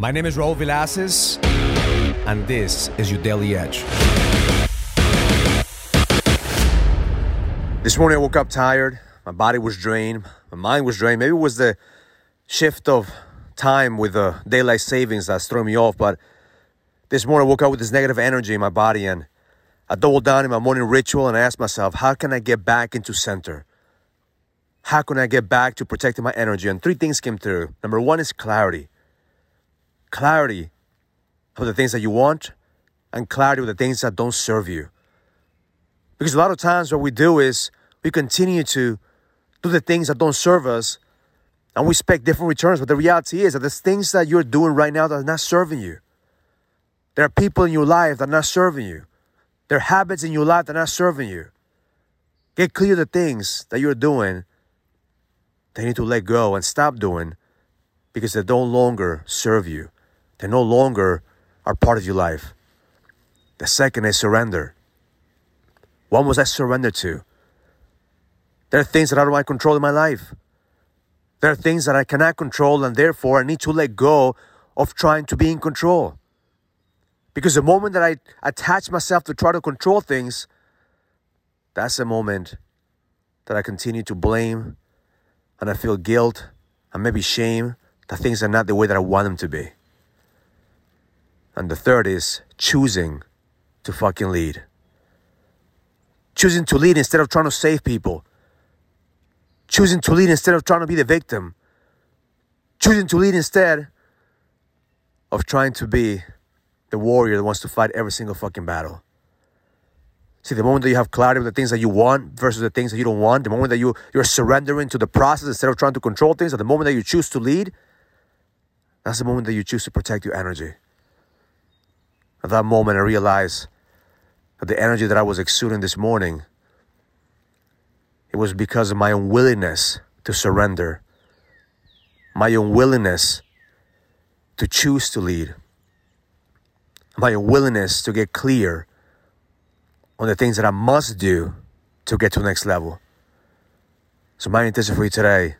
My name is Raul Villacis, and this is your Daily Edge. This morning I woke up tired. My body was drained. My mind was drained. Maybe it was the shift of time with the daylight savings that's throwing me off. But this morning I woke up with this negative energy in my body and I doubled down in my morning ritual and I asked myself, how can I get back into center? How can I get back to protecting my energy? And three things came through. Number one is clarity clarity of the things that you want and clarity of the things that don't serve you. Because a lot of times what we do is we continue to do the things that don't serve us and we expect different returns. But the reality is that the things that you're doing right now that are not serving you. There are people in your life that are not serving you. There are habits in your life that are not serving you. Get clear the things that you're doing that you need to let go and stop doing because they don't longer serve you. They no longer are part of your life. The second is surrender. What was I surrendered to? There are things that I don't control in my life. There are things that I cannot control, and therefore I need to let go of trying to be in control. Because the moment that I attach myself to try to control things, that's the moment that I continue to blame and I feel guilt and maybe shame that things are not the way that I want them to be. And the third is choosing to fucking lead. Choosing to lead instead of trying to save people. Choosing to lead instead of trying to be the victim. Choosing to lead instead of trying to be the warrior that wants to fight every single fucking battle. See, the moment that you have clarity with the things that you want versus the things that you don't want, the moment that you, you're surrendering to the process instead of trying to control things, at the moment that you choose to lead, that's the moment that you choose to protect your energy. At that moment, I realized that the energy that I was exuding this morning, it was because of my unwillingness to surrender, my unwillingness to choose to lead, my unwillingness to get clear on the things that I must do to get to the next level. So, my intention for you today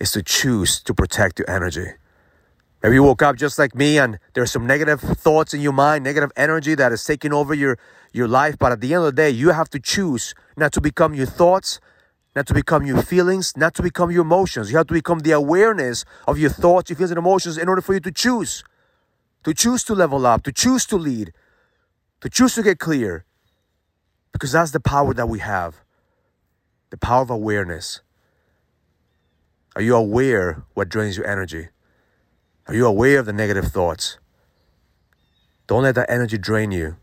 is to choose to protect your energy. Maybe you woke up just like me and there's some negative thoughts in your mind, negative energy that is taking over your, your life. But at the end of the day, you have to choose not to become your thoughts, not to become your feelings, not to become your emotions. You have to become the awareness of your thoughts, your feelings, and emotions in order for you to choose. To choose to level up, to choose to lead, to choose to get clear. Because that's the power that we have the power of awareness. Are you aware what drains your energy? Are you aware of the negative thoughts? Don't let that energy drain you.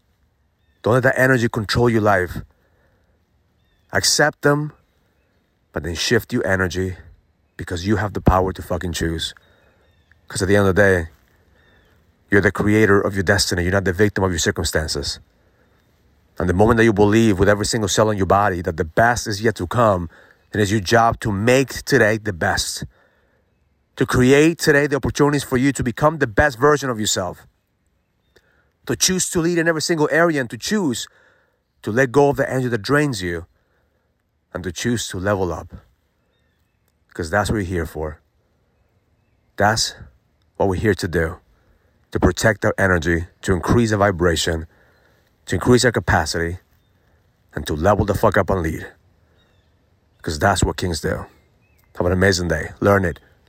Don't let that energy control your life. Accept them, but then shift your energy because you have the power to fucking choose. Because at the end of the day, you're the creator of your destiny. You're not the victim of your circumstances. And the moment that you believe with every single cell in your body that the best is yet to come, then it's your job to make today the best to create today the opportunities for you to become the best version of yourself, to choose to lead in every single area and to choose to let go of the energy that drains you and to choose to level up. Because that's what we're here for. That's what we're here to do to protect our energy, to increase our vibration, to increase our capacity, and to level the fuck up and lead. Because that's what kings do. Have an amazing day. Learn it